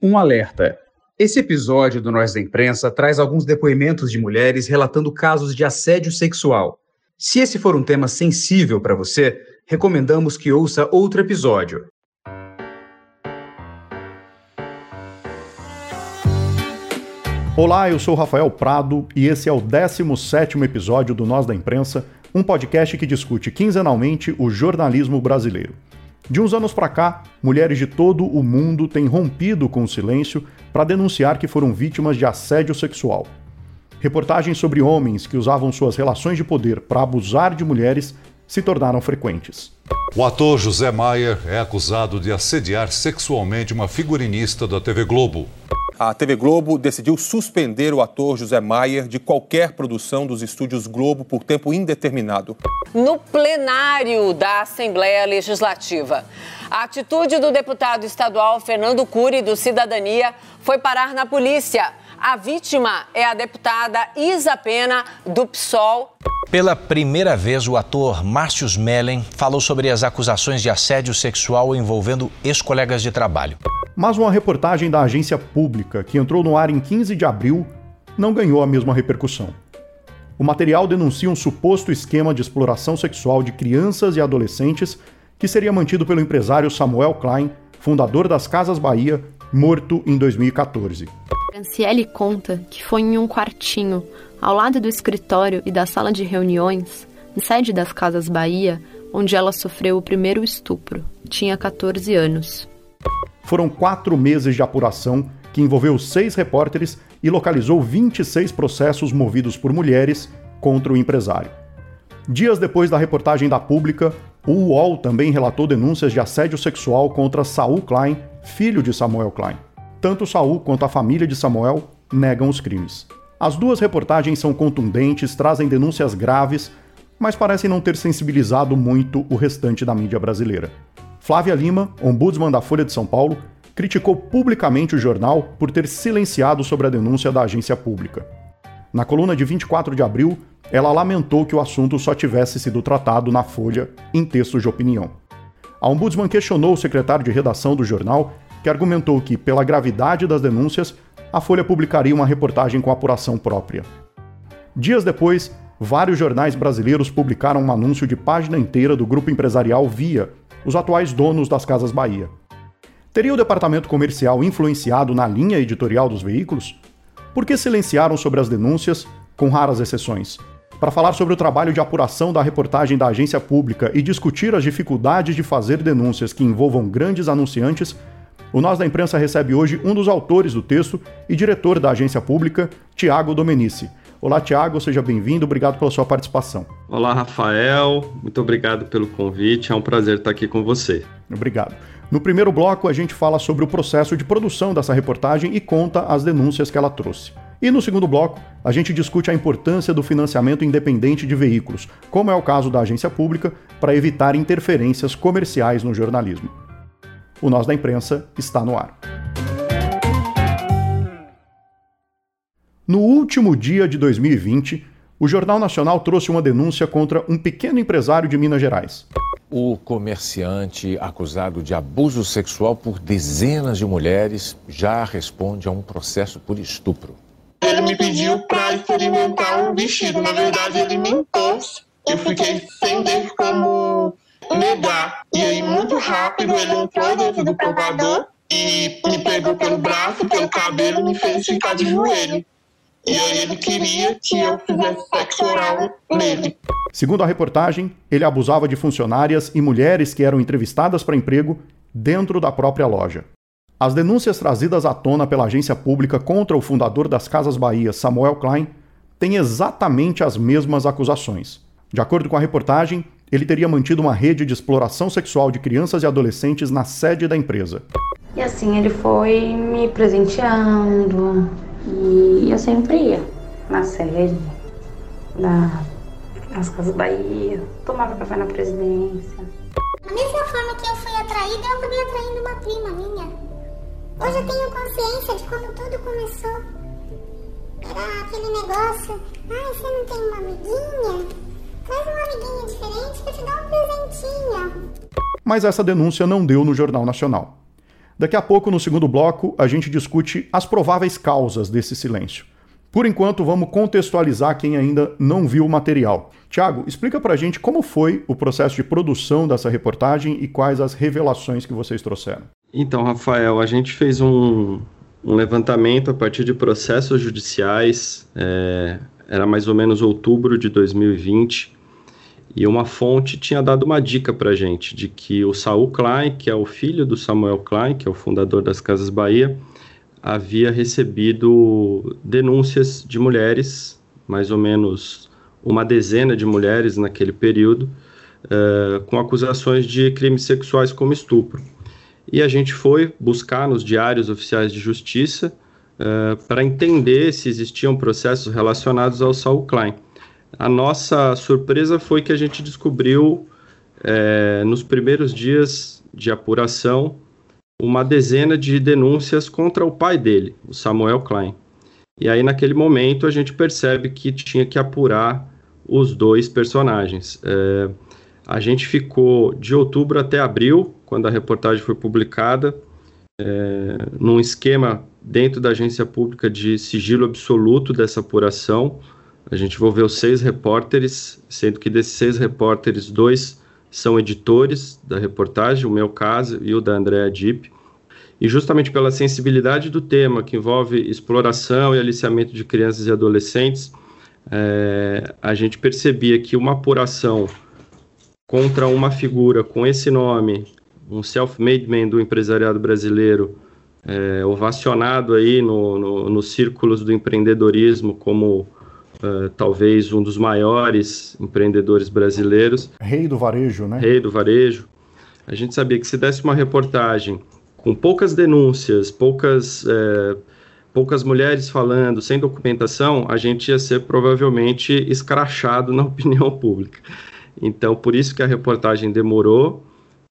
Um alerta. Esse episódio do Nós da Imprensa traz alguns depoimentos de mulheres relatando casos de assédio sexual. Se esse for um tema sensível para você, recomendamos que ouça outro episódio. Olá, eu sou Rafael Prado e esse é o 17º episódio do Nós da Imprensa, um podcast que discute quinzenalmente o jornalismo brasileiro. De uns anos para cá, mulheres de todo o mundo têm rompido com o silêncio para denunciar que foram vítimas de assédio sexual. Reportagens sobre homens que usavam suas relações de poder para abusar de mulheres se tornaram frequentes. O ator José Maier é acusado de assediar sexualmente uma figurinista da TV Globo a TV Globo decidiu suspender o ator José Maier de qualquer produção dos estúdios Globo por tempo indeterminado. No plenário da Assembleia Legislativa, a atitude do deputado estadual Fernando Cury, do Cidadania, foi parar na polícia. A vítima é a deputada Isa Pena, do PSOL. Pela primeira vez, o ator Márcio Mellen falou sobre as acusações de assédio sexual envolvendo ex-colegas de trabalho. Mas uma reportagem da agência pública, que entrou no ar em 15 de abril, não ganhou a mesma repercussão. O material denuncia um suposto esquema de exploração sexual de crianças e adolescentes que seria mantido pelo empresário Samuel Klein, fundador das Casas Bahia, morto em 2014. Franciele conta que foi em um quartinho, ao lado do escritório e da sala de reuniões, em sede das Casas Bahia, onde ela sofreu o primeiro estupro. Tinha 14 anos. Foram quatro meses de apuração que envolveu seis repórteres e localizou 26 processos movidos por mulheres contra o empresário. Dias depois da reportagem da Pública, o UOL também relatou denúncias de assédio sexual contra Saul Klein, filho de Samuel Klein. Tanto Saul quanto a família de Samuel negam os crimes. As duas reportagens são contundentes, trazem denúncias graves, mas parecem não ter sensibilizado muito o restante da mídia brasileira. Flávia Lima, ombudsman da Folha de São Paulo, criticou publicamente o jornal por ter silenciado sobre a denúncia da agência pública. Na coluna de 24 de abril, ela lamentou que o assunto só tivesse sido tratado na Folha em textos de opinião. A ombudsman questionou o secretário de redação do jornal, que argumentou que, pela gravidade das denúncias, a Folha publicaria uma reportagem com apuração própria. Dias depois, vários jornais brasileiros publicaram um anúncio de página inteira do grupo empresarial Via os atuais donos das Casas Bahia. Teria o departamento comercial influenciado na linha editorial dos veículos? Por que silenciaram sobre as denúncias, com raras exceções? Para falar sobre o trabalho de apuração da reportagem da agência pública e discutir as dificuldades de fazer denúncias que envolvam grandes anunciantes, o Nós da Imprensa recebe hoje um dos autores do texto e diretor da agência pública, Tiago Domenici. Olá, Tiago, seja bem-vindo, obrigado pela sua participação. Olá, Rafael, muito obrigado pelo convite, é um prazer estar aqui com você. Obrigado. No primeiro bloco, a gente fala sobre o processo de produção dessa reportagem e conta as denúncias que ela trouxe. E no segundo bloco, a gente discute a importância do financiamento independente de veículos, como é o caso da agência pública, para evitar interferências comerciais no jornalismo. O Nós da Imprensa está no ar. No último dia de 2020, o Jornal Nacional trouxe uma denúncia contra um pequeno empresário de Minas Gerais. O comerciante acusado de abuso sexual por dezenas de mulheres já responde a um processo por estupro. Ele me pediu para experimentar um vestido. Na verdade, ele me impôs. Eu fiquei sem ter como negar. E aí, muito rápido, ele entrou dentro do provador e me pegou pelo braço, pelo cabelo e me fez ficar de joelho. E aí ele queria que eu fizesse sexo oral nele. Segundo a reportagem, ele abusava de funcionárias e mulheres que eram entrevistadas para emprego dentro da própria loja. As denúncias trazidas à tona pela agência pública contra o fundador das Casas Bahia, Samuel Klein, têm exatamente as mesmas acusações. De acordo com a reportagem, ele teria mantido uma rede de exploração sexual de crianças e adolescentes na sede da empresa. E assim ele foi me presenteando, e eu sempre ia na sede, na, nas Casas Bahia, tomava café na presidência. Da mesma forma que eu fui atraída, eu acabei atraindo uma prima minha. Hoje eu tenho consciência de como tudo começou. Era aquele negócio, ai, você não tem uma amiguinha? Traz uma amiguinha diferente que eu te dou um presentinho. Mas essa denúncia não deu no Jornal Nacional. Daqui a pouco, no segundo bloco, a gente discute as prováveis causas desse silêncio. Por enquanto, vamos contextualizar quem ainda não viu o material. Tiago, explica pra gente como foi o processo de produção dessa reportagem e quais as revelações que vocês trouxeram. Então, Rafael, a gente fez um, um levantamento a partir de processos judiciais, é, era mais ou menos outubro de 2020, e uma fonte tinha dado uma dica para gente de que o Saul Klein, que é o filho do Samuel Klein, que é o fundador das Casas Bahia, havia recebido denúncias de mulheres, mais ou menos uma dezena de mulheres naquele período, uh, com acusações de crimes sexuais como estupro. E a gente foi buscar nos diários oficiais de justiça uh, para entender se existiam processos relacionados ao Saul Klein. A nossa surpresa foi que a gente descobriu, é, nos primeiros dias de apuração, uma dezena de denúncias contra o pai dele, o Samuel Klein. E aí, naquele momento, a gente percebe que tinha que apurar os dois personagens. É, a gente ficou de outubro até abril, quando a reportagem foi publicada, é, num esquema dentro da agência pública de sigilo absoluto dessa apuração. A gente envolveu seis repórteres, sendo que desses seis repórteres, dois são editores da reportagem, o meu caso e o da Andrea Dipp. E justamente pela sensibilidade do tema, que envolve exploração e aliciamento de crianças e adolescentes, é, a gente percebia que uma apuração contra uma figura com esse nome, um self-made man do empresariado brasileiro, é, ovacionado aí no, no, nos círculos do empreendedorismo como uh, talvez um dos maiores empreendedores brasileiros. Rei do varejo, né? Rei do varejo. A gente sabia que se desse uma reportagem com poucas denúncias, poucas, é, poucas mulheres falando, sem documentação, a gente ia ser provavelmente escrachado na opinião pública. Então, por isso que a reportagem demorou,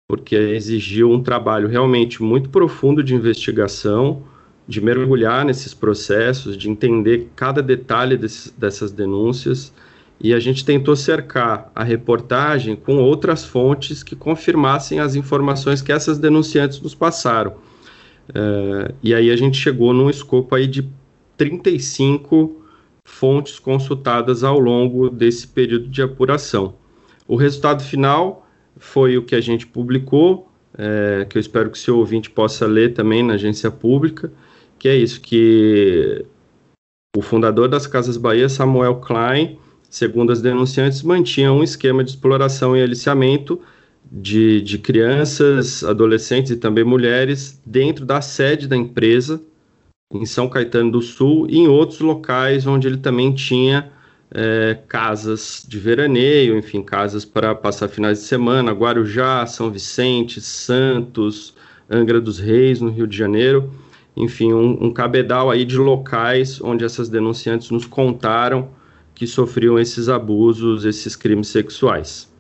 porque exigiu um trabalho realmente muito profundo de investigação, de mergulhar nesses processos, de entender cada detalhe desse, dessas denúncias. E a gente tentou cercar a reportagem com outras fontes que confirmassem as informações que essas denunciantes nos passaram. Uh, e aí a gente chegou num escopo aí de 35 fontes consultadas ao longo desse período de apuração. O resultado final foi o que a gente publicou, é, que eu espero que o seu ouvinte possa ler também na agência pública, que é isso, que o fundador das Casas Bahia, Samuel Klein, segundo as denunciantes, mantinha um esquema de exploração e aliciamento de, de crianças, adolescentes e também mulheres dentro da sede da empresa, em São Caetano do Sul, e em outros locais onde ele também tinha é, casas de veraneio, enfim, casas para passar finais de semana, Guarujá, São Vicente, Santos, Angra dos Reis, no Rio de Janeiro enfim, um, um cabedal aí de locais onde essas denunciantes nos contaram que sofriam esses abusos, esses crimes sexuais.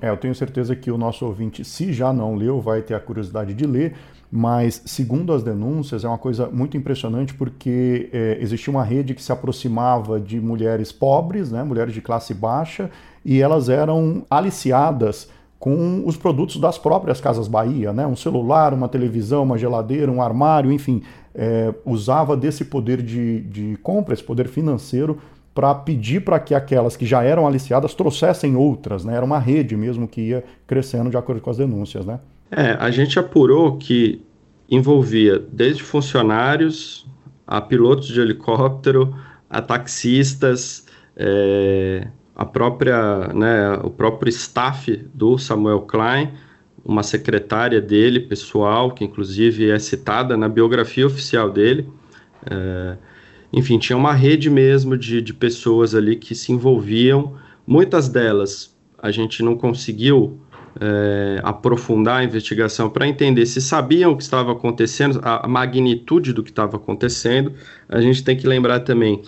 É, eu tenho certeza que o nosso ouvinte, se já não leu, vai ter a curiosidade de ler, mas segundo as denúncias, é uma coisa muito impressionante porque é, existia uma rede que se aproximava de mulheres pobres, né, mulheres de classe baixa, e elas eram aliciadas com os produtos das próprias Casas Bahia, né? um celular, uma televisão, uma geladeira, um armário, enfim, é, usava desse poder de, de compra, esse poder financeiro, para pedir para que aquelas que já eram aliciadas trouxessem outras, né? Era uma rede mesmo que ia crescendo de acordo com as denúncias, né? É, a gente apurou que envolvia desde funcionários a pilotos de helicóptero, a taxistas, é, a própria, né, o próprio staff do Samuel Klein, uma secretária dele, pessoal, que inclusive é citada na biografia oficial dele. É, enfim, tinha uma rede mesmo de, de pessoas ali que se envolviam. Muitas delas a gente não conseguiu é, aprofundar a investigação para entender se sabiam o que estava acontecendo, a, a magnitude do que estava acontecendo. A gente tem que lembrar também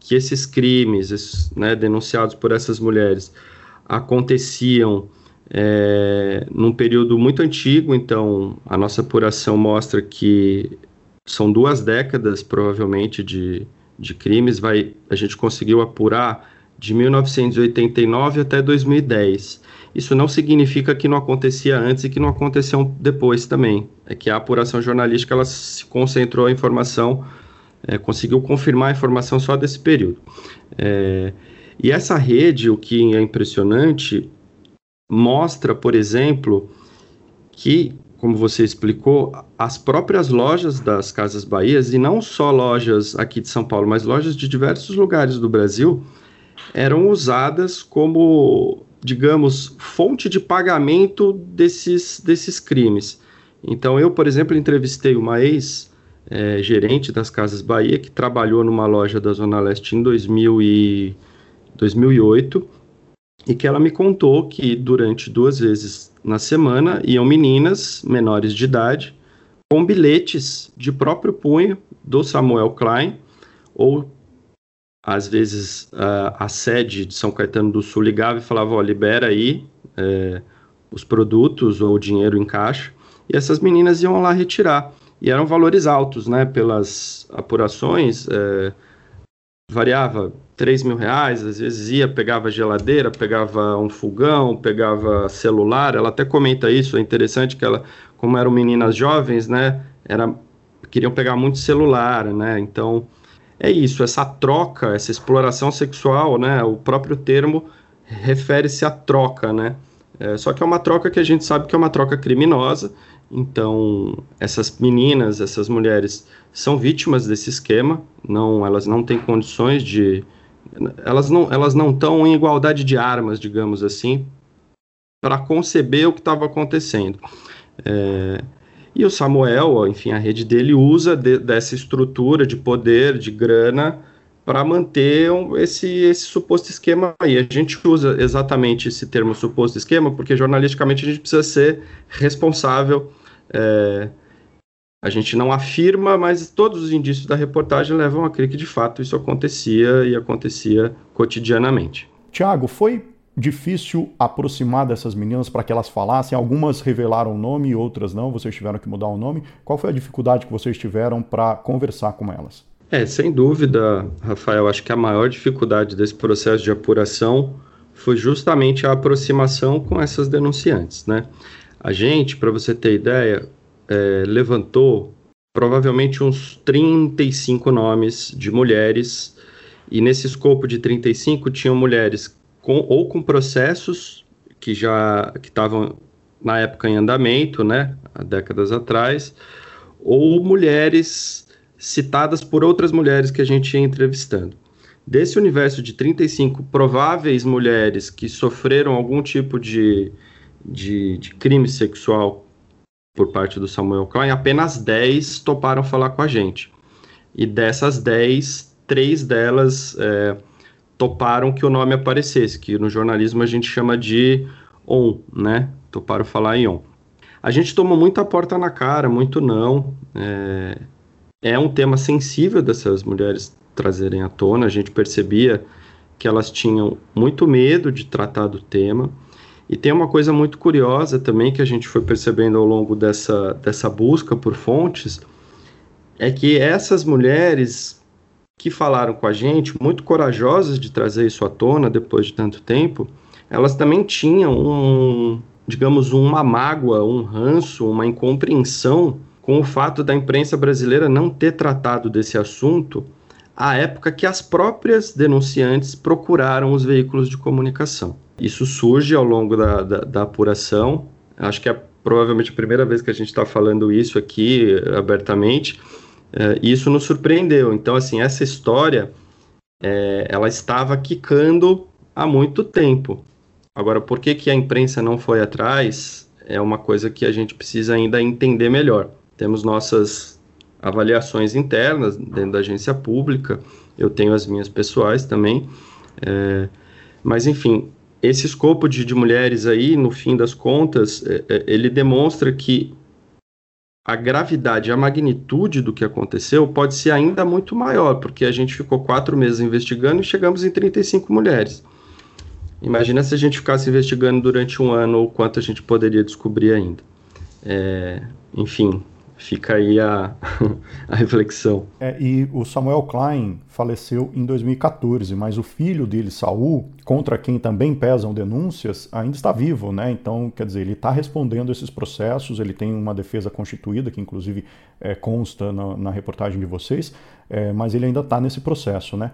que esses crimes esses, né, denunciados por essas mulheres aconteciam é, num período muito antigo, então a nossa apuração mostra que são duas décadas provavelmente de, de crimes, vai, a gente conseguiu apurar de 1989 até 2010. Isso não significa que não acontecia antes e que não aconteceu depois também. É que a apuração jornalística ela se concentrou a informação, é, conseguiu confirmar a informação só desse período. É, e essa rede, o que é impressionante, mostra, por exemplo, que, como você explicou, as próprias lojas das Casas Bahias, e não só lojas aqui de São Paulo, mas lojas de diversos lugares do Brasil, eram usadas como digamos, fonte de pagamento desses, desses crimes. Então, eu, por exemplo, entrevistei uma ex-gerente é, das Casas Bahia, que trabalhou numa loja da Zona Leste em 2000 e 2008, e que ela me contou que durante duas vezes na semana iam meninas menores de idade com bilhetes de próprio punho do Samuel Klein ou às vezes a, a, sede de São Caetano do Sul ligava e falava, ó, libera aí é, os produtos ou o dinheiro em caixa, e essas meninas iam lá retirar. E eram valores altos, né, pelas apurações, é, variava 3 mil reais, às vezes ia, pegava geladeira, pegava um fogão, pegava celular, ela até comenta isso, é interessante que ela, como eram meninas jovens, né, era, queriam pegar muito celular, né, então é isso, essa troca, essa exploração sexual, né? O próprio termo refere-se à troca, né? É, só que é uma troca que a gente sabe que é uma troca criminosa. Então, essas meninas, essas mulheres são vítimas desse esquema. Não, elas não têm condições de, elas não, elas não estão em igualdade de armas, digamos assim, para conceber o que estava acontecendo. É, e o Samuel, enfim, a rede dele usa de, dessa estrutura de poder, de grana, para manter um, esse, esse suposto esquema aí. A gente usa exatamente esse termo suposto esquema porque jornalisticamente a gente precisa ser responsável. É, a gente não afirma, mas todos os indícios da reportagem levam a crer que de fato isso acontecia e acontecia cotidianamente. Tiago, foi difícil aproximar dessas meninas para que elas falassem? Algumas revelaram o nome, outras não, vocês tiveram que mudar o nome. Qual foi a dificuldade que vocês tiveram para conversar com elas? É, sem dúvida, Rafael, acho que a maior dificuldade desse processo de apuração foi justamente a aproximação com essas denunciantes, né? A gente, para você ter ideia, é, levantou provavelmente uns 35 nomes de mulheres, e nesse escopo de 35 tinham mulheres com, ou com processos que já que estavam na época em andamento, né, há décadas atrás, ou mulheres citadas por outras mulheres que a gente ia entrevistando. Desse universo de 35 prováveis mulheres que sofreram algum tipo de, de, de crime sexual por parte do Samuel Klein, apenas 10 toparam falar com a gente. E dessas 10, três delas é, toparam que o nome aparecesse, que no jornalismo a gente chama de on, né? Toparam falar em on. A gente tomou muita porta na cara, muito não. É, é um tema sensível dessas mulheres trazerem à tona. A gente percebia que elas tinham muito medo de tratar do tema. E tem uma coisa muito curiosa também que a gente foi percebendo ao longo dessa, dessa busca por fontes, é que essas mulheres que falaram com a gente, muito corajosas de trazer isso à tona depois de tanto tempo, elas também tinham um, digamos, uma mágoa, um ranço, uma incompreensão com o fato da imprensa brasileira não ter tratado desse assunto à época que as próprias denunciantes procuraram os veículos de comunicação. Isso surge ao longo da, da, da apuração, acho que é provavelmente a primeira vez que a gente está falando isso aqui abertamente, é, isso nos surpreendeu. Então, assim, essa história, é, ela estava quicando há muito tempo. Agora, por que, que a imprensa não foi atrás é uma coisa que a gente precisa ainda entender melhor. Temos nossas avaliações internas dentro da agência pública, eu tenho as minhas pessoais também, é, mas enfim, esse escopo de, de, mulheres aí, no fim das contas, é, é ele demonstra que a gravidade, a magnitude do que aconteceu pode ser ainda muito maior, porque a gente ficou quatro meses investigando e chegamos em 35 mulheres. Imagina se a gente ficasse investigando durante um ano o quanto a gente poderia descobrir ainda. É, enfim, fica aí a, a reflexão. É, e o Samuel Klein faleceu em 2014, mas o filho dele, Saul, contra quem também pesam denúncias, ainda está vivo, né? Então, quer dizer, ele está respondendo esses processos, ele tem uma defesa constituída, que inclusive é, consta na, na, reportagem de vocês, é, mas ele ainda está nesse processo, né?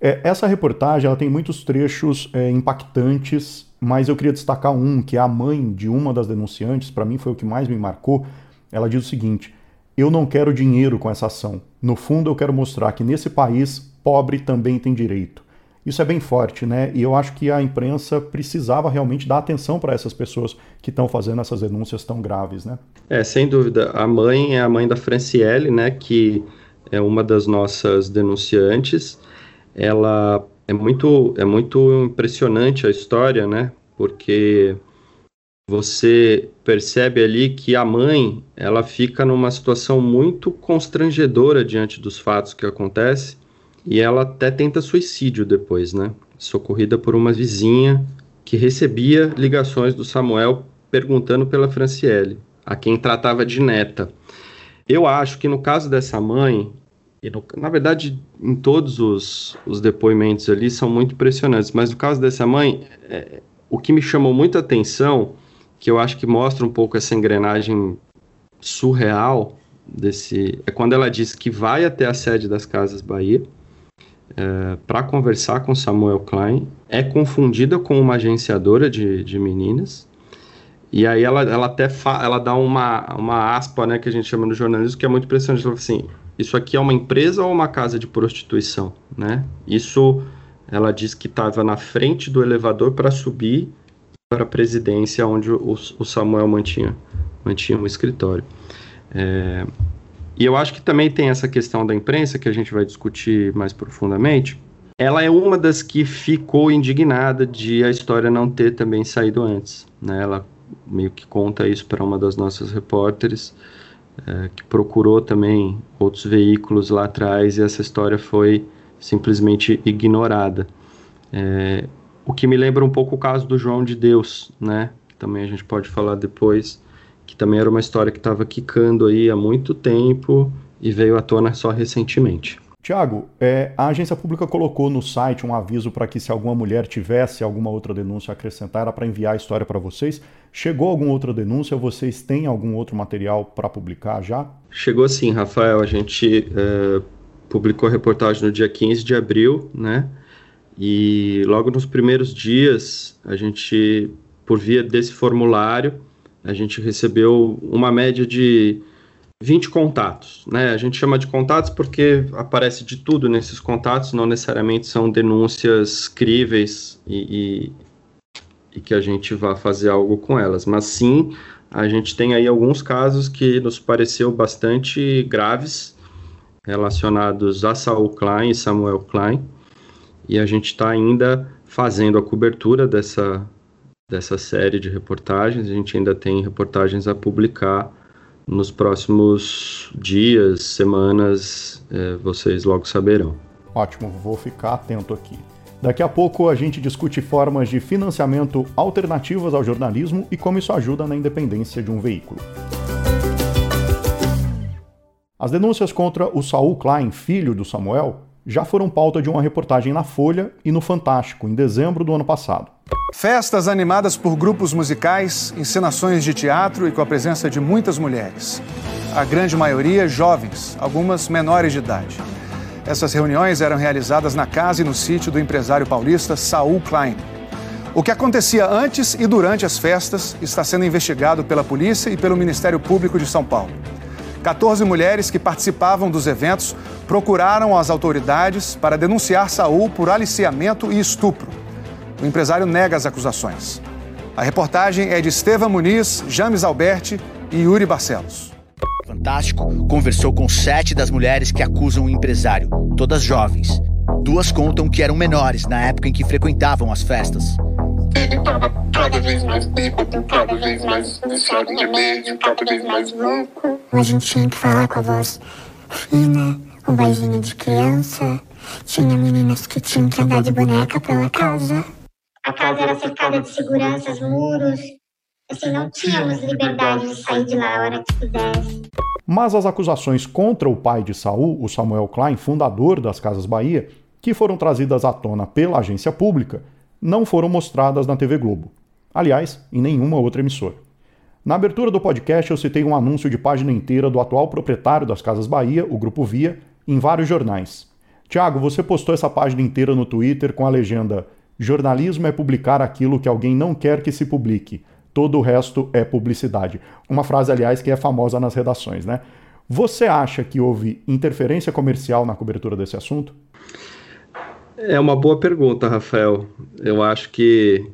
É, essa reportagem ela tem muitos trechos é, impactantes, mas eu queria destacar um, que é a mãe de uma das denunciantes, para mim foi o que mais me marcou, ela diz o seguinte: Eu não quero dinheiro com essa ação. No fundo, eu quero mostrar que nesse país, pobre também tem direito. Isso é bem forte, né? E eu acho que a imprensa precisava realmente dar atenção para essas pessoas que estão fazendo essas denúncias tão graves, né? É, sem dúvida. A mãe é a mãe da Franciele, né? Que é uma das nossas denunciantes. Ela é muito, é muito impressionante a história, né? Porque você percebe ali que a mãe ela fica numa situação muito constrangedora diante dos fatos que acontecem e ela até tenta suicídio depois, né? Socorrida por uma vizinha que recebia ligações do Samuel perguntando pela Franciele, a quem tratava de neta. Eu acho que no caso dessa mãe, no, na verdade, em todos os, os, depoimentos ali são muito impressionantes, mas no caso dessa mãe, é, o que me chamou muita atenção que eu acho que mostra um pouco essa engrenagem surreal desse é quando ela diz que vai até a sede das Casas Bahia é, para conversar com Samuel Klein, é confundida com uma agenciadora de, de meninas, e aí ela, ela até fa, ela dá uma, uma aspa, né, que a gente chama no jornalismo, que é muito impressionante, ela fala assim, isso aqui é uma empresa ou uma casa de prostituição, né? Isso, ela diz que estava na frente do elevador para subir para a presidência, onde o, o Samuel mantinha, mantinha um escritório. É, e eu acho que também tem essa questão da imprensa, que a gente vai discutir mais profundamente. Ela é uma das que ficou indignada de a história não ter também saído antes. Né? Ela meio que conta isso para uma das nossas repórteres, é, que procurou também outros veículos lá atrás e essa história foi simplesmente ignorada. É, o que me lembra um pouco o caso do João de Deus, né? Que também a gente pode falar depois, que também era uma história que estava quicando aí há muito tempo e veio à tona só recentemente. Tiago, é, a agência pública colocou no site um aviso para que se alguma mulher tivesse alguma outra denúncia a acrescentar, era para enviar a história para vocês. Chegou alguma outra denúncia? Vocês têm algum outro material para publicar já? Chegou sim, Rafael. A gente é, publicou a reportagem no dia 15 de abril, né? E logo nos primeiros dias, a gente, por via desse formulário, a gente recebeu uma média de 20 contatos. Né? A gente chama de contatos porque aparece de tudo nesses contatos, não necessariamente são denúncias críveis e, e, e que a gente vá fazer algo com elas, mas sim a gente tem aí alguns casos que nos pareceu bastante graves relacionados a Saul Klein e Samuel Klein e a gente está ainda fazendo a cobertura dessa, dessa série de reportagens. A gente ainda tem reportagens a publicar nos próximos dias, semanas, é, vocês logo saberão. Ótimo, vou ficar atento aqui. Daqui a pouco a gente discute formas de financiamento alternativas ao jornalismo e como isso ajuda na independência de um veículo. As denúncias contra o Saul Klein, filho do Samuel, já foram pauta de uma reportagem na Folha e no Fantástico, em dezembro do ano passado. Festas animadas por grupos musicais, encenações de teatro e com a presença de muitas mulheres. A grande maioria jovens, algumas menores de idade. Essas reuniões eram realizadas na casa e no sítio do empresário paulista Saul Klein. O que acontecia antes e durante as festas está sendo investigado pela polícia e pelo Ministério Público de São Paulo. 14 mulheres que participavam dos eventos procuraram as autoridades para denunciar Saul por aliciamento e estupro. O empresário nega as acusações. A reportagem é de Estevam Muniz, James Alberti e Yuri Barcelos. Fantástico conversou com sete das mulheres que acusam o empresário, todas jovens. Duas contam que eram menores na época em que frequentavam as festas. Ele estava cada vez mais bêbado, cada vez mais viciado em remédio, cada vez mais louco. A gente tinha que falar com a voz fina, o beijinho de criança. Tinha meninas que tinham que andar de boneca pela casa. A casa era cercada de seguranças, muros. Assim, não tínhamos liberdade de sair de lá a hora que quisesse. Mas as acusações contra o pai de Saul, o Samuel Klein, fundador das Casas Bahia, que foram trazidas à tona pela agência pública, não foram mostradas na TV Globo. Aliás, em nenhuma outra emissora. Na abertura do podcast, eu citei um anúncio de página inteira do atual proprietário das Casas Bahia, o Grupo Via, em vários jornais. Tiago, você postou essa página inteira no Twitter com a legenda Jornalismo é publicar aquilo que alguém não quer que se publique. Todo o resto é publicidade. Uma frase, aliás, que é famosa nas redações, né? Você acha que houve interferência comercial na cobertura desse assunto? É uma boa pergunta, Rafael. Eu acho que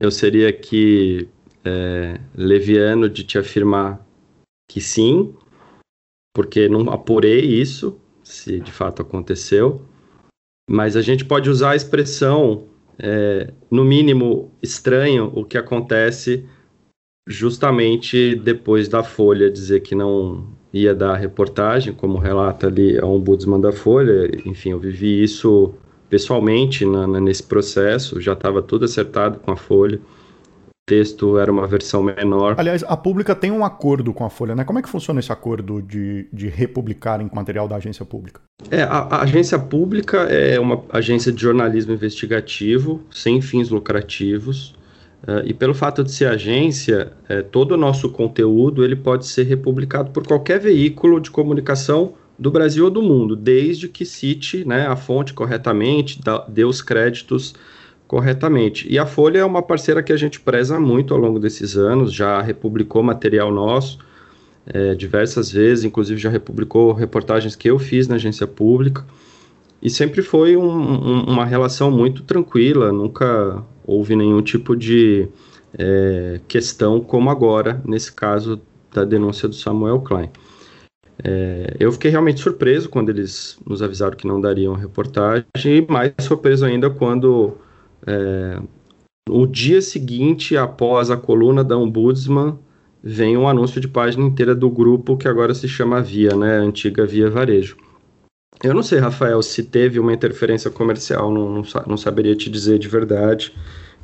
eu seria aqui é, leviano de te afirmar que sim, porque não apurei isso, se de fato aconteceu, mas a gente pode usar a expressão é, no mínimo estranho o que acontece justamente depois da Folha dizer que não ia dar reportagem, como relata ali a ombudsman da Folha. Enfim, eu vivi isso pessoalmente na, na, nesse processo, já estava tudo acertado com a Folha texto era uma versão menor. Aliás, a pública tem um acordo com a Folha, né? Como é que funciona esse acordo de, de republicarem material da agência pública? É, a, a, agência pública é uma agência de jornalismo investigativo, sem fins lucrativos. Uh, e pelo fato de ser agência, é, todo o nosso conteúdo ele pode ser republicado por qualquer veículo de comunicação do Brasil ou do mundo, desde que cite né, a fonte corretamente, dê os créditos corretamente. E a Folha é uma parceira que a gente preza muito ao longo desses anos, já republicou material nosso é, diversas vezes, inclusive já republicou reportagens que eu fiz na agência pública, e sempre foi um, um, uma relação muito tranquila, nunca houve nenhum tipo de é, questão como agora, nesse caso da denúncia do Samuel Klein. É, eu fiquei realmente surpreso quando eles nos avisaram que não dariam reportagem, e mais surpreso ainda quando é, o dia seguinte, após a coluna da Ombudsman, vem um anúncio de página inteira do grupo que agora se chama Via, né, antiga Via Varejo. Eu não sei, Rafael, se teve uma interferência comercial, não, não, não saberia te dizer de verdade.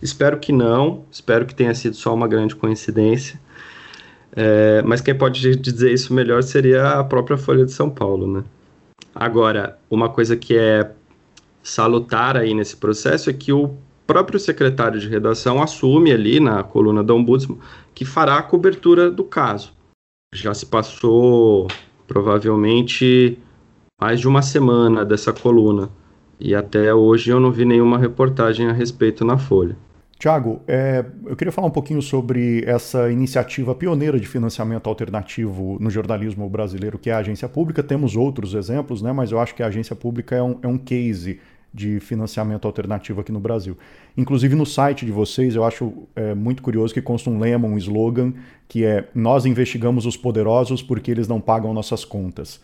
Espero que não, espero que tenha sido só uma grande coincidência. É, mas quem pode dizer isso melhor seria a própria Folha de São Paulo, né? Agora, uma coisa que é salutar aí nesse processo é que o próprio secretário de redação assume ali na coluna da Ombudsman que fará a cobertura do caso. Já se passou provavelmente mais de uma semana dessa coluna e até hoje eu não vi nenhuma reportagem a respeito na Folha. Tiago, é, eu queria falar um pouquinho sobre essa iniciativa pioneira de financiamento alternativo no jornalismo brasileiro, que é a agência pública. Temos outros exemplos, né, mas eu acho que a agência pública é um, é um case de financiamento alternativo aqui no Brasil. Inclusive no site de vocês, eu acho é, muito curioso que consta um lema, um slogan, que é Nós investigamos os poderosos porque eles não pagam nossas contas.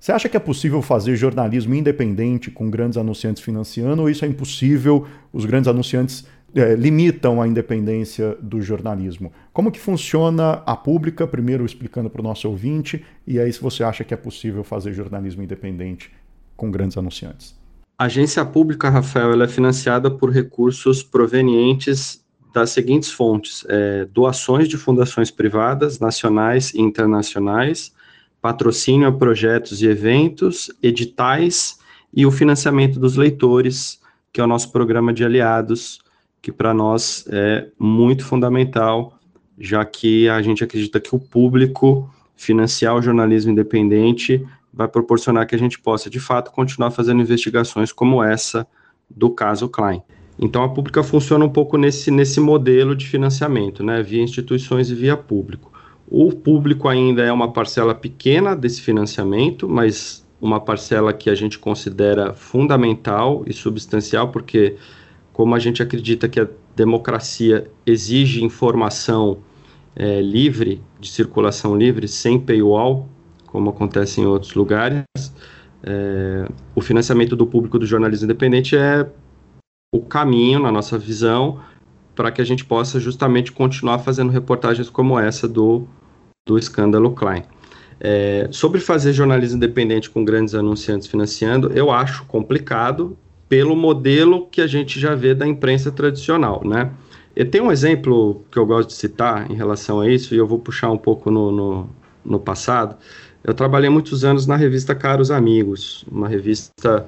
Você acha que é possível fazer jornalismo independente com grandes anunciantes financiando ou isso é impossível? Os grandes anunciantes é, limitam a independência do jornalismo. Como que funciona a pública? Primeiro explicando para o nosso ouvinte, e aí se você acha que é possível fazer jornalismo independente com grandes anunciantes. A agência pública, Rafael, ela é financiada por recursos provenientes das seguintes fontes: é, doações de fundações privadas, nacionais e internacionais, patrocínio a projetos e eventos, editais e o financiamento dos leitores, que é o nosso programa de aliados, que para nós é muito fundamental, já que a gente acredita que o público financiar o jornalismo independente vai proporcionar que a gente possa, de fato, continuar fazendo investigações como essa do caso Klein. Então, a pública funciona um pouco nesse, nesse modelo de financiamento, né, via instituições e via público. O público ainda é uma parcela pequena desse financiamento, mas uma parcela que a gente considera fundamental e substancial, porque, como a gente acredita que a democracia exige informação é, livre, de circulação livre, sem paywall, como acontece em outros lugares. É, o financiamento do público do jornalismo independente é o caminho, na nossa visão, para que a gente possa justamente continuar fazendo reportagens como essa do, do escândalo Klein. É, sobre fazer jornalismo independente com grandes anunciantes financiando, eu acho complicado pelo modelo que a gente já vê da imprensa tradicional, né? E tem um exemplo que eu gosto de citar em relação a isso, e eu vou puxar um pouco no, no no passado, eu trabalhei muitos anos na revista Caros Amigos, uma revista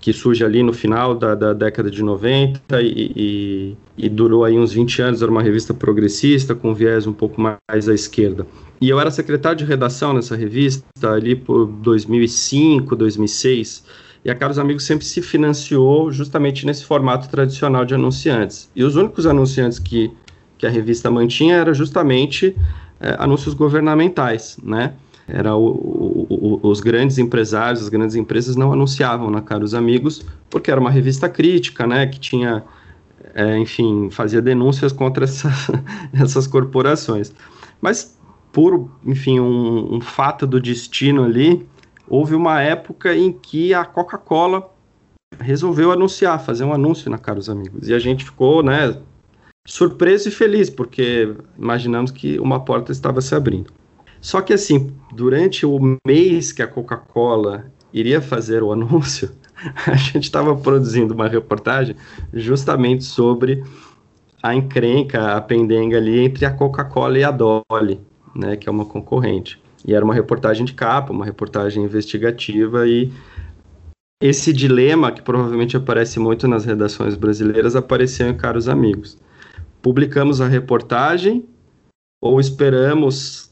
que surge ali no final da, da década de 90 e, e, e, durou aí uns 20 anos, era uma revista progressista, com viés um pouco mais à esquerda. E eu era secretário de redação nessa revista ali por 2005, 2006, e a Caros Amigos sempre se financiou justamente nesse formato tradicional de anunciantes. E os únicos anunciantes que, que a revista mantinha era justamente é, anúncios governamentais, né? Era o, o, os grandes empresários, as grandes empresas não anunciavam na Caros Amigos, porque era uma revista crítica, né, que tinha, é, enfim, fazia denúncias contra essa, essas corporações. Mas, por, enfim, um, um fato do destino ali, houve uma época em que a Coca-Cola resolveu anunciar, fazer um anúncio na Caros Amigos. E a gente ficou, né, surpreso e feliz, porque imaginamos que uma porta estava se abrindo. Só que assim, durante o mês que a Coca-Cola iria fazer o anúncio, a gente estava produzindo uma reportagem justamente sobre a encrenca, a pendenga ali entre a Coca-Cola e a Dolly, né, que é uma concorrente. E era uma reportagem de capa, uma reportagem investigativa e esse dilema que provavelmente aparece muito nas redações brasileiras apareceu em Caros Amigos. Publicamos a reportagem ou esperamos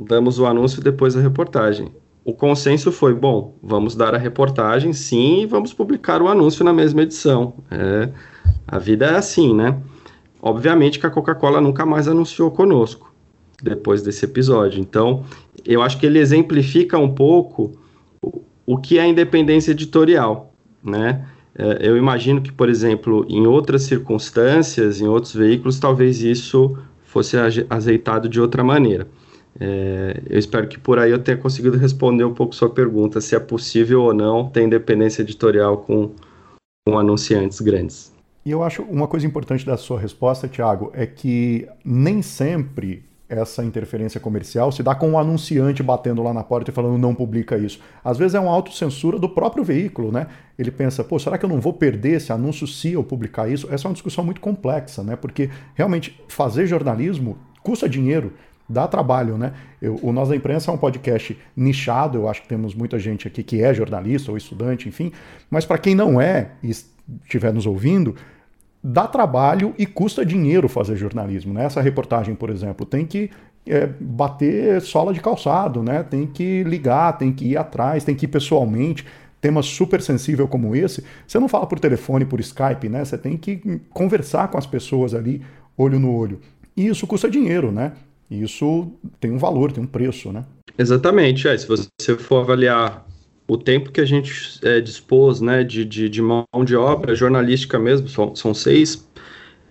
damos o anúncio depois da reportagem. O consenso foi, bom, vamos dar a reportagem, sim, e vamos publicar o anúncio na mesma edição. É, a vida é assim, né? Obviamente que a Coca-Cola nunca mais anunciou conosco depois desse episódio. Então, eu acho que ele exemplifica um pouco o, que é independência editorial, né? É, eu imagino que, por exemplo, em outras circunstâncias, em outros veículos, talvez isso fosse azeitado de outra maneira. É, eu espero que por aí eu tenha conseguido responder um pouco sua pergunta, se é possível ou não ter independência editorial com, com anunciantes grandes. E eu acho uma coisa importante da sua resposta, Tiago, é que nem sempre essa interferência comercial se dá com o anunciante batendo lá na porta e falando não publica isso. Às vezes é uma autocensura do próprio veículo, né? Ele pensa, pô, será que eu não vou perder esse anúncio se eu publicar isso? Essa é uma discussão muito complexa, né? Porque realmente fazer jornalismo custa dinheiro dá trabalho, né? Eu, o Nós da Imprensa é um podcast nichado, eu acho que temos muita gente aqui que é jornalista ou estudante, enfim, mas para quem não é e estiver nos ouvindo, dá trabalho e custa dinheiro fazer jornalismo, né? Essa reportagem, por exemplo, tem que é, bater sola de calçado, né? Tem que ligar, tem que ir atrás, tem que ir pessoalmente. Tema super sensível como esse, você não fala por telefone, por Skype, né? Você tem que conversar com as pessoas ali, olho no olho. E isso custa dinheiro, né? Isso tem um valor, tem um preço, né? Exatamente. É, se você for avaliar o tempo que a gente é, dispôs né, de, de, de, mão de obra jornalística mesmo, são, são seis,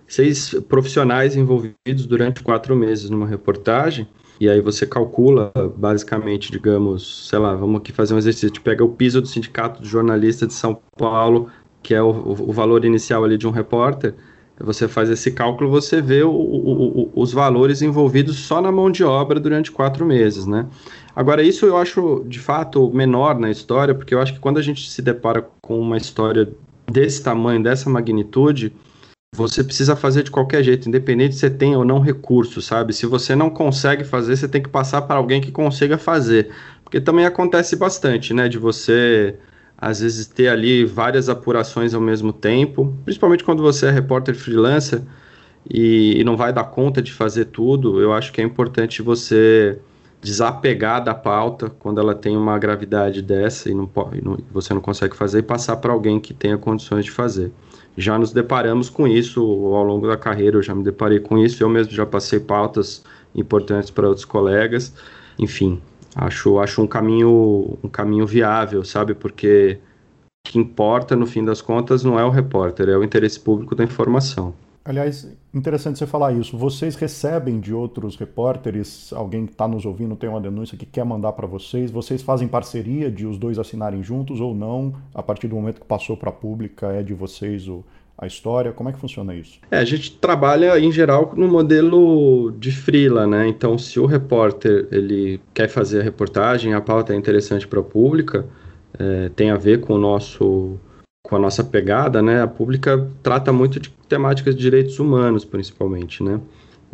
seis profissionais envolvidos durante quatro meses numa reportagem, e aí você calcula, basicamente, digamos, sei lá, vamos aqui fazer um exercício, pega o piso do Sindicato de Jornalistas de São Paulo, que é o, o valor inicial ali de um repórter, você faz esse cálculo, você vê o, o, o, os valores envolvidos só na mão de obra durante quatro meses, né? Agora, isso eu acho, de fato, menor na história, porque eu acho que quando a gente se depara com uma história desse tamanho, dessa magnitude, você precisa fazer de qualquer jeito, independente se você tem ou não recurso, sabe? Se você não consegue fazer, você tem que passar para alguém que consiga fazer. Porque também acontece bastante, né? De você às vezes ter ali várias apurações ao mesmo tempo, principalmente quando você é repórter freelancer e, e, não vai dar conta de fazer tudo, eu acho que é importante você desapegar da pauta quando ela tem uma gravidade dessa e, não, e não, você não consegue fazer e passar para alguém que tenha condições de fazer. Já nos deparamos com isso ao longo da carreira, eu já me deparei com isso, eu mesmo já passei pautas importantes para outros colegas, enfim, Acho, acho um caminho um caminho viável, sabe? Porque o que importa no fim das contas não é o repórter, é o interesse público da informação. Aliás, interessante você falar isso. Vocês recebem de outros repórteres, alguém que está nos ouvindo tem uma denúncia que quer mandar para vocês, vocês fazem parceria de os dois assinarem juntos ou não? A partir do momento que passou para a pública, é de vocês o, a história? Como é que funciona isso? É, a gente trabalha em geral no modelo de freela, né? Então, se o repórter ele quer fazer a reportagem, a pauta é interessante para a pública, é, tem a ver com o nosso com a nossa pegada, né? A pública trata muito de temáticas de direitos humanos, principalmente, né?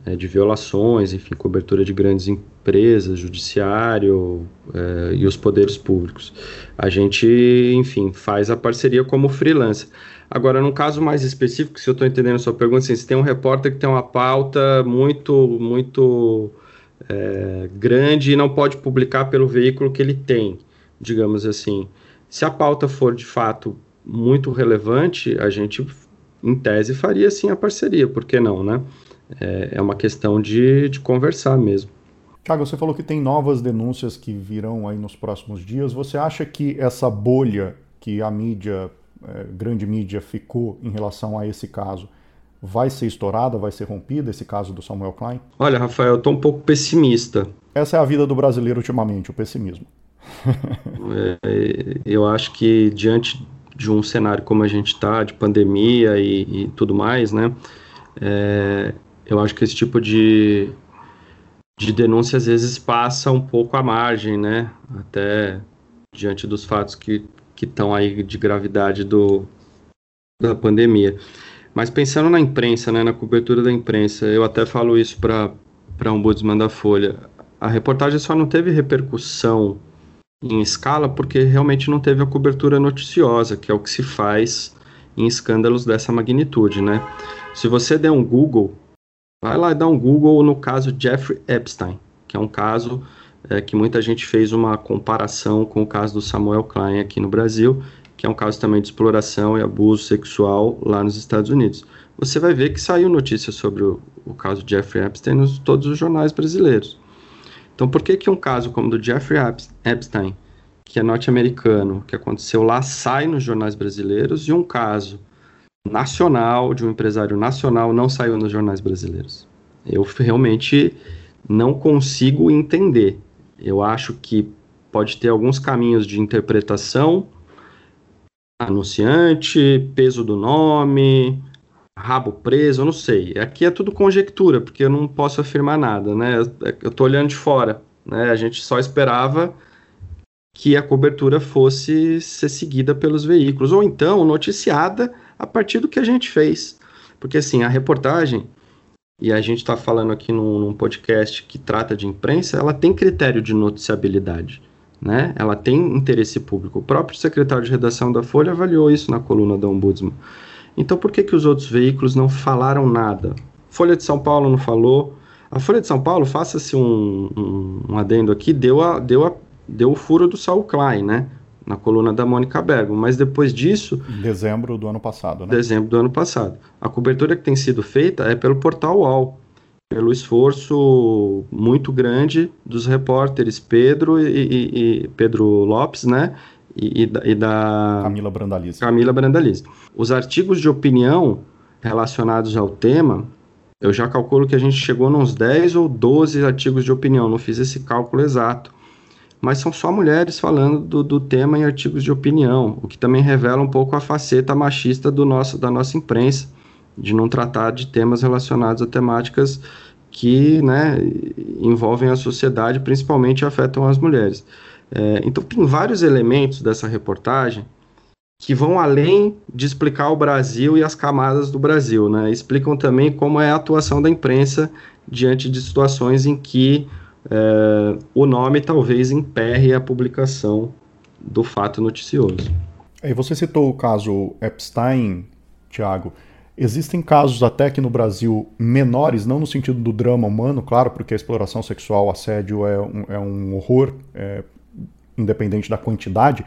é, de violações, enfim, cobertura de grandes empresas, judiciário é, e os poderes públicos. A gente, enfim, faz a parceria como freelancer. Agora, num caso mais específico, se eu estou entendendo a sua pergunta, assim, se tem um repórter que tem uma pauta muito, muito é, grande e não pode publicar pelo veículo que ele tem, digamos assim. Se a pauta for de fato muito relevante, a gente, em tese, faria sim a parceria, por que não, né? É, é uma questão de, de conversar mesmo. Tiago, você falou que tem novas denúncias que virão aí nos próximos dias. Você acha que essa bolha que a mídia, é, grande mídia, ficou em relação a esse caso, vai ser estourada, vai ser rompida, esse caso do Samuel Klein? Olha, Rafael, eu estou um pouco pessimista. Essa é a vida do brasileiro ultimamente, o pessimismo. é, eu acho que diante de um cenário como a gente está, de pandemia e, e, tudo mais, né? É, eu acho que esse tipo de, de denúncia às vezes passa um pouco à margem, né? Até diante dos fatos que estão aí de gravidade do, da pandemia. Mas pensando na imprensa, né, na cobertura da imprensa, eu até falo isso para a Ombudsman da Folha. A reportagem só não teve repercussão em escala porque realmente não teve a cobertura noticiosa, que é o que se faz em escândalos dessa magnitude, né? Se você der um Google Vai lá e dá um Google no caso Jeffrey Epstein, que é um caso é, que muita gente fez uma comparação com o caso do Samuel Klein aqui no Brasil, que é um caso também de exploração e abuso sexual lá nos Estados Unidos. Você vai ver que saiu notícia sobre o, o caso Jeffrey Epstein nos todos os jornais brasileiros. Então, por que que um caso como o do Jeffrey Epstein, que é norte-americano, que aconteceu lá, sai nos jornais brasileiros, e um caso nacional, de um empresário nacional, não saiu nos jornais brasileiros. Eu realmente não consigo entender. Eu acho que pode ter alguns caminhos de interpretação, anunciante, peso do nome, rabo preso, eu não sei. Aqui é tudo conjectura, porque eu não posso afirmar nada, né? Eu estou olhando de fora, né? A gente só esperava que a cobertura fosse ser seguida pelos veículos, ou então noticiada a partir do que a gente fez. Porque assim, a reportagem, e a gente está falando aqui num, num, podcast que trata de imprensa, ela tem critério de noticiabilidade. Né? Ela tem interesse público. O próprio secretário de redação da Folha avaliou isso na coluna da Ombudsman. Então, por que, que os outros veículos não falaram nada? Folha de São Paulo não falou. A Folha de São Paulo, faça-se um, um, um, adendo aqui, deu, a, deu, a, deu o furo do Saul Klein, né? Na coluna da Mônica Bergman. Mas depois disso. Em dezembro do ano passado, né? Dezembro do ano passado. A cobertura que tem sido feita é pelo portal UOL, pelo esforço muito grande dos repórteres Pedro e, e, e Pedro Lopes, né? E, e, da Camila Brandalize. Camila Brandalize. Os artigos de opinião relacionados ao tema, eu já calculo que a gente chegou nos 10 ou 12 artigos de opinião, não fiz esse cálculo exato mas são só mulheres falando do, do, tema em artigos de opinião, o que também revela um pouco a faceta machista do nosso, da nossa imprensa, de não tratar de temas relacionados a temáticas que né, envolvem a sociedade, principalmente afetam as mulheres. É, então, tem vários elementos dessa reportagem que vão além de explicar o Brasil e as camadas do Brasil, né? explicam também como é a atuação da imprensa diante de situações em que é, o nome talvez emperre a publicação do fato noticioso. E você citou o caso Epstein, Tiago. Existem casos até que no Brasil menores, não no sentido do drama humano, claro, porque a exploração sexual, assédio é um, é um horror, é, independente da quantidade,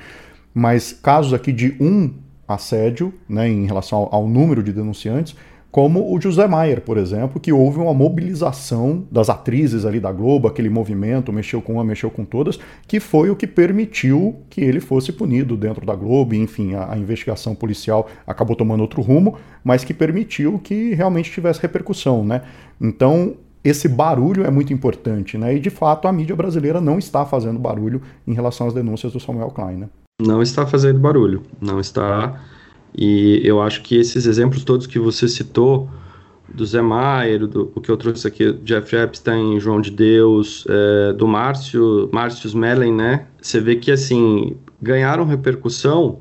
mas casos aqui de um assédio, né, em relação ao, ao número de denunciantes, como o José Maier, por exemplo, que houve uma mobilização das atrizes ali da Globo, aquele movimento, mexeu com uma, mexeu com todas, que foi o que permitiu que ele fosse punido dentro da Globo, enfim, a, a investigação policial acabou tomando outro rumo, mas que permitiu que realmente tivesse repercussão, né? Então, esse barulho é muito importante, né? E de fato a mídia brasileira não está fazendo barulho em relação às denúncias do Samuel Klein, né? Não está fazendo barulho, não está e eu acho que esses exemplos todos que você citou, do Zé Maier, do, o que eu trouxe aqui, Jeff Epstein, João de Deus, é, do Márcio, Márcio Smellen, né? Você vê que, assim, ganharam repercussão,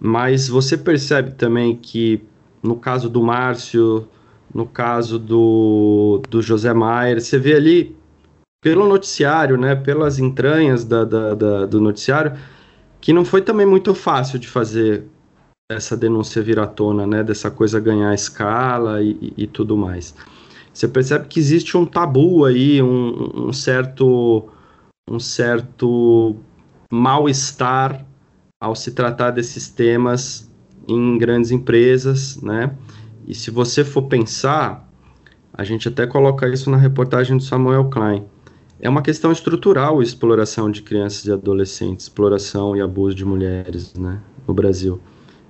mas você percebe também que, no caso do Márcio, no caso do, do José Maier, você vê ali pelo noticiário, né, pelas entranhas da, da, da, do noticiário, que não foi também muito fácil de fazer essa denúncia vir à tona, né, dessa coisa ganhar escala e, e, tudo mais. Você percebe que existe um tabu aí, um, um certo, um certo mal-estar ao se tratar desses temas em grandes empresas, né? E se você for pensar, a gente até coloca isso na reportagem do Samuel Klein. É uma questão estrutural a exploração de crianças e adolescentes, exploração e abuso de mulheres, né, no Brasil.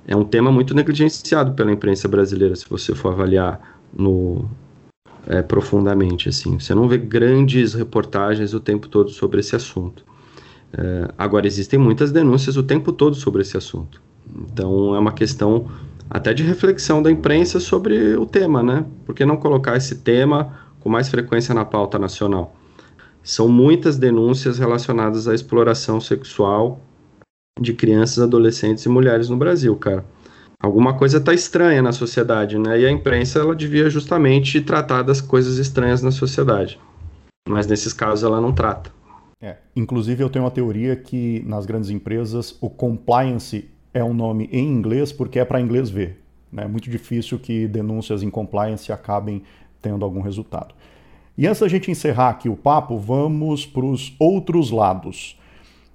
É um tema muito negligenciado pela imprensa brasileira, se você for avaliar no, é, profundamente. Assim. Você não vê grandes reportagens o tempo todo sobre esse assunto. É, agora, existem muitas denúncias o tempo todo sobre esse assunto. Então, é uma questão até de reflexão da imprensa sobre o tema, né? Por que não colocar esse tema com mais frequência na pauta nacional? São muitas denúncias relacionadas à exploração sexual de crianças, adolescentes e mulheres no Brasil, cara. Alguma coisa está estranha na sociedade, né? E a imprensa ela devia justamente tratar das coisas estranhas na sociedade. Mas nesses casos ela não trata. É, inclusive eu tenho uma teoria que nas grandes empresas o compliance é um nome em inglês porque é para inglês ver. Né? É muito difícil que denúncias em compliance acabem tendo algum resultado. E antes da gente encerrar aqui o papo, vamos para os outros lados.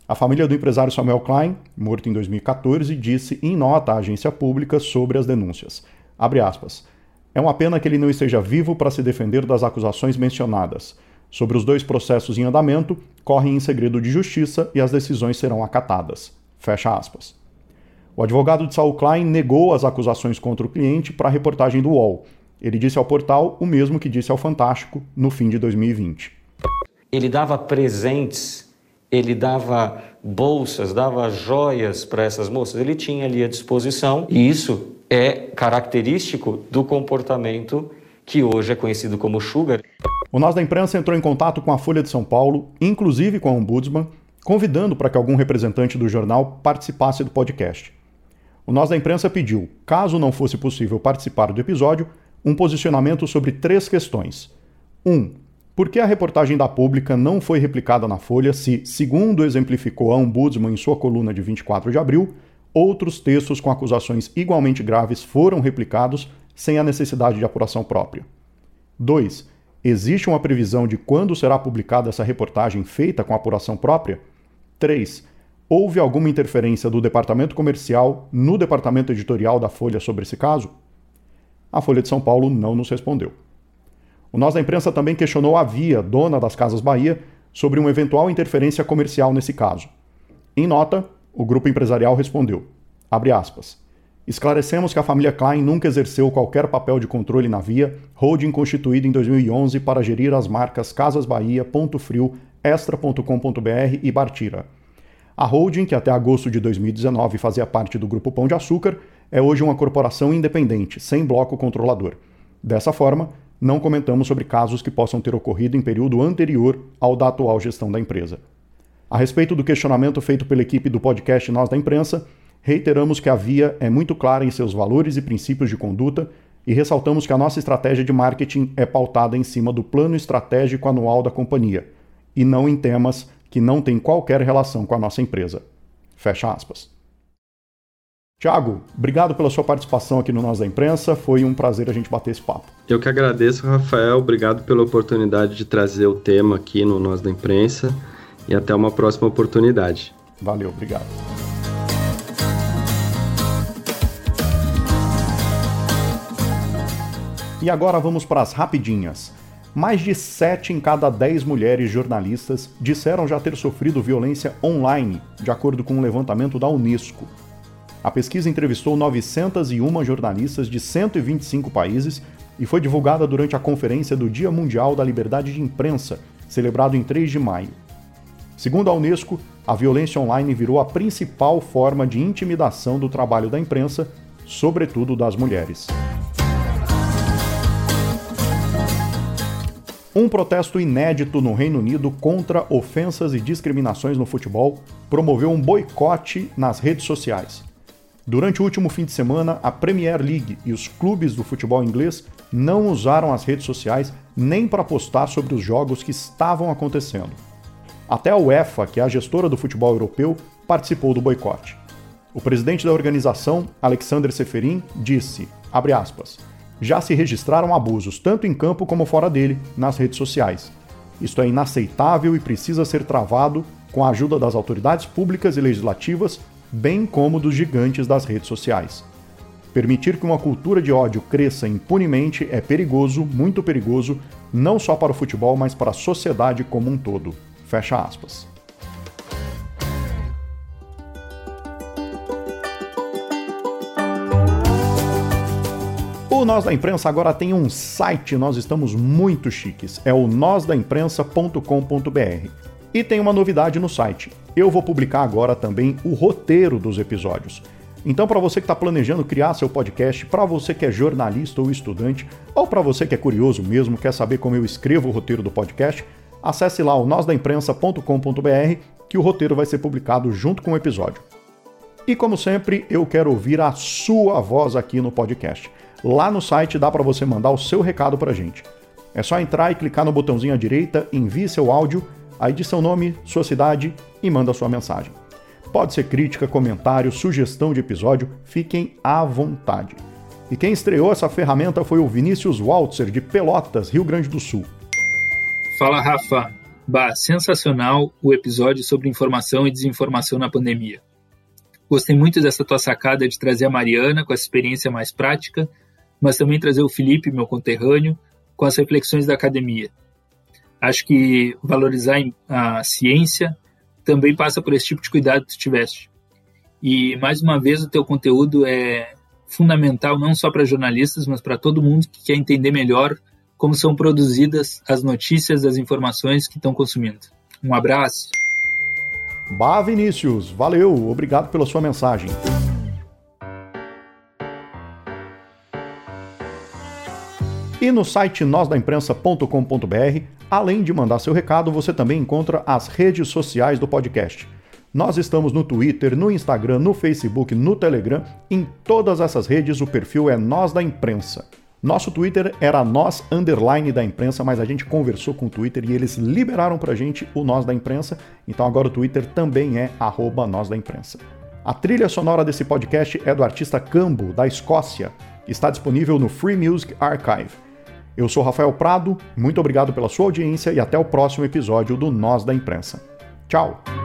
A família do empresário Samuel Klein, morto em 2014, disse em nota à agência pública sobre as denúncias. Aspas. É uma pena que ele não esteja vivo para se defender das acusações mencionadas. Sobre os dois processos em andamento, correm em segredo de justiça e as decisões serão acatadas. Fecha aspas. O advogado de Saul Klein negou as acusações contra o cliente para a reportagem do UOL. Ele disse ao portal o mesmo que disse ao Fantástico no fim de 2020. Ele dava presentes, ele dava bolsas, dava joias para essas moças, ele tinha ali à disposição, e isso é característico do comportamento que hoje é conhecido como sugar. O Nós da Imprensa entrou em contato com a Folha de São Paulo, inclusive com a Ombudsman, convidando para que algum representante do jornal participasse do podcast. O Nós da Imprensa pediu, caso não fosse possível participar do episódio, um posicionamento sobre três questões. 1. Um, por que a reportagem da Pública não foi replicada na Folha se, segundo exemplificou a Ombudsman em sua coluna de 24 de abril, outros textos com acusações igualmente graves foram replicados sem a necessidade de apuração própria? 2. Existe uma previsão de quando será publicada essa reportagem feita com apuração própria? 3 Houve alguma interferência do departamento comercial no departamento editorial da Folha sobre esse caso? A Folha de São Paulo não nos respondeu. O Nós da Imprensa também questionou a Via, dona das Casas Bahia, sobre uma eventual interferência comercial nesse caso. Em nota, o grupo empresarial respondeu, aspas, Esclarecemos que a família Klein nunca exerceu qualquer papel de controle na Via, holding constituída em 2011 para gerir as marcas Casas Bahia, Ponto Frio, Extra.com.br e Bartira. A holding, que até agosto de 2019 fazia parte do Grupo Pão de Açúcar, é hoje uma corporação independente, sem bloco controlador. Dessa forma, não comentamos sobre casos que possam ter ocorrido em período anterior ao da atual gestão da empresa. A respeito do questionamento feito pela equipe do podcast Nós da Imprensa, reiteramos que a Via é muito clara em seus valores e princípios de conduta e ressaltamos que a nossa estratégia de marketing é pautada em cima do plano estratégico anual da companhia e não em temas que não tem qualquer relação com a nossa empresa. Fecha aspas. Tiago, obrigado pela sua participação aqui no Nós da Imprensa. Foi um prazer a gente bater esse papo. Eu que agradeço, Rafael. Obrigado pela oportunidade de trazer o tema aqui no Nós da Imprensa. E até uma próxima oportunidade. Valeu, obrigado. E agora vamos para as rapidinhas mais de 7 em cada 10 mulheres jornalistas disseram já ter sofrido violência online, de acordo com um levantamento da Unesco. A pesquisa entrevistou 901 jornalistas de 125 países e foi divulgada durante a conferência do Dia Mundial da Liberdade de Imprensa, celebrado em 3 de maio. Segundo a Unesco, a violência online virou a principal forma de intimidação do trabalho da imprensa, sobretudo das mulheres. Um protesto inédito no Reino Unido contra ofensas e discriminações no futebol promoveu um boicote nas redes sociais. Durante o último fim de semana, a Premier League e os clubes do futebol inglês não usaram as redes sociais nem para postar sobre os jogos que estavam acontecendo. Até a UEFA, que é a gestora do futebol europeu, participou do boicote. O presidente da organização, Alexander Seferin, disse, aspas, já se registraram abusos tanto em campo como fora dele, nas redes sociais. Isto é inaceitável e precisa ser travado com a ajuda das autoridades públicas e legislativas, bem como dos gigantes das redes sociais. Permitir que uma cultura de ódio cresça impunemente é perigoso, muito perigoso, não só para o futebol, mas para a sociedade como um todo. Fecha aspas. O Nós da Imprensa agora tem um site, nós estamos muito chiques. É o nósdaimprensa.com.br. E tem uma novidade no site. Eu vou publicar agora também o roteiro dos episódios. Então, para você que está planejando criar seu podcast, para você que é jornalista ou estudante, ou para você que é curioso mesmo, quer saber como eu escrevo o roteiro do podcast, acesse lá o nósdaimprensa.com.br que o roteiro vai ser publicado junto com o episódio. E como sempre, eu quero ouvir a sua voz aqui no podcast. Lá no site dá para você mandar o seu recado para gente. É só entrar e clicar no botãozinho à direita, envie seu áudio, aí diz seu nome, sua cidade e manda sua mensagem. Pode ser crítica, comentário, sugestão de episódio, fiquem à vontade. E quem estreou essa ferramenta foi o Vinícius Waltzer, de Pelotas, Rio Grande do Sul. Fala, Rafa. Bah, sensacional o episódio sobre informação e desinformação na pandemia. Gostei muito dessa tua sacada de trazer a Mariana com essa experiência mais prática mas também trazer o Felipe, meu conterrâneo, com as reflexões da academia. Acho que valorizar a ciência também passa por esse tipo de cuidado que tu tiveste. E, mais uma vez, o teu conteúdo é fundamental não só para jornalistas, mas para todo mundo que quer entender melhor como são produzidas as notícias, as informações que estão consumindo. Um abraço. Bah, Vinícius, valeu, obrigado pela sua mensagem. E no site nósdaimprensa.com.br, além de mandar seu recado, você também encontra as redes sociais do podcast. Nós estamos no Twitter, no Instagram, no Facebook, no Telegram. Em todas essas redes o perfil é Nós da Imprensa. Nosso Twitter era nós underline da imprensa, mas a gente conversou com o Twitter e eles liberaram pra gente o Nós da Imprensa, então agora o Twitter também é arroba Nós da Imprensa. A trilha sonora desse podcast é do artista Cambo, da Escócia. Está disponível no Free Music Archive. Eu sou Rafael Prado, muito obrigado pela sua audiência e até o próximo episódio do Nós da Imprensa. Tchau!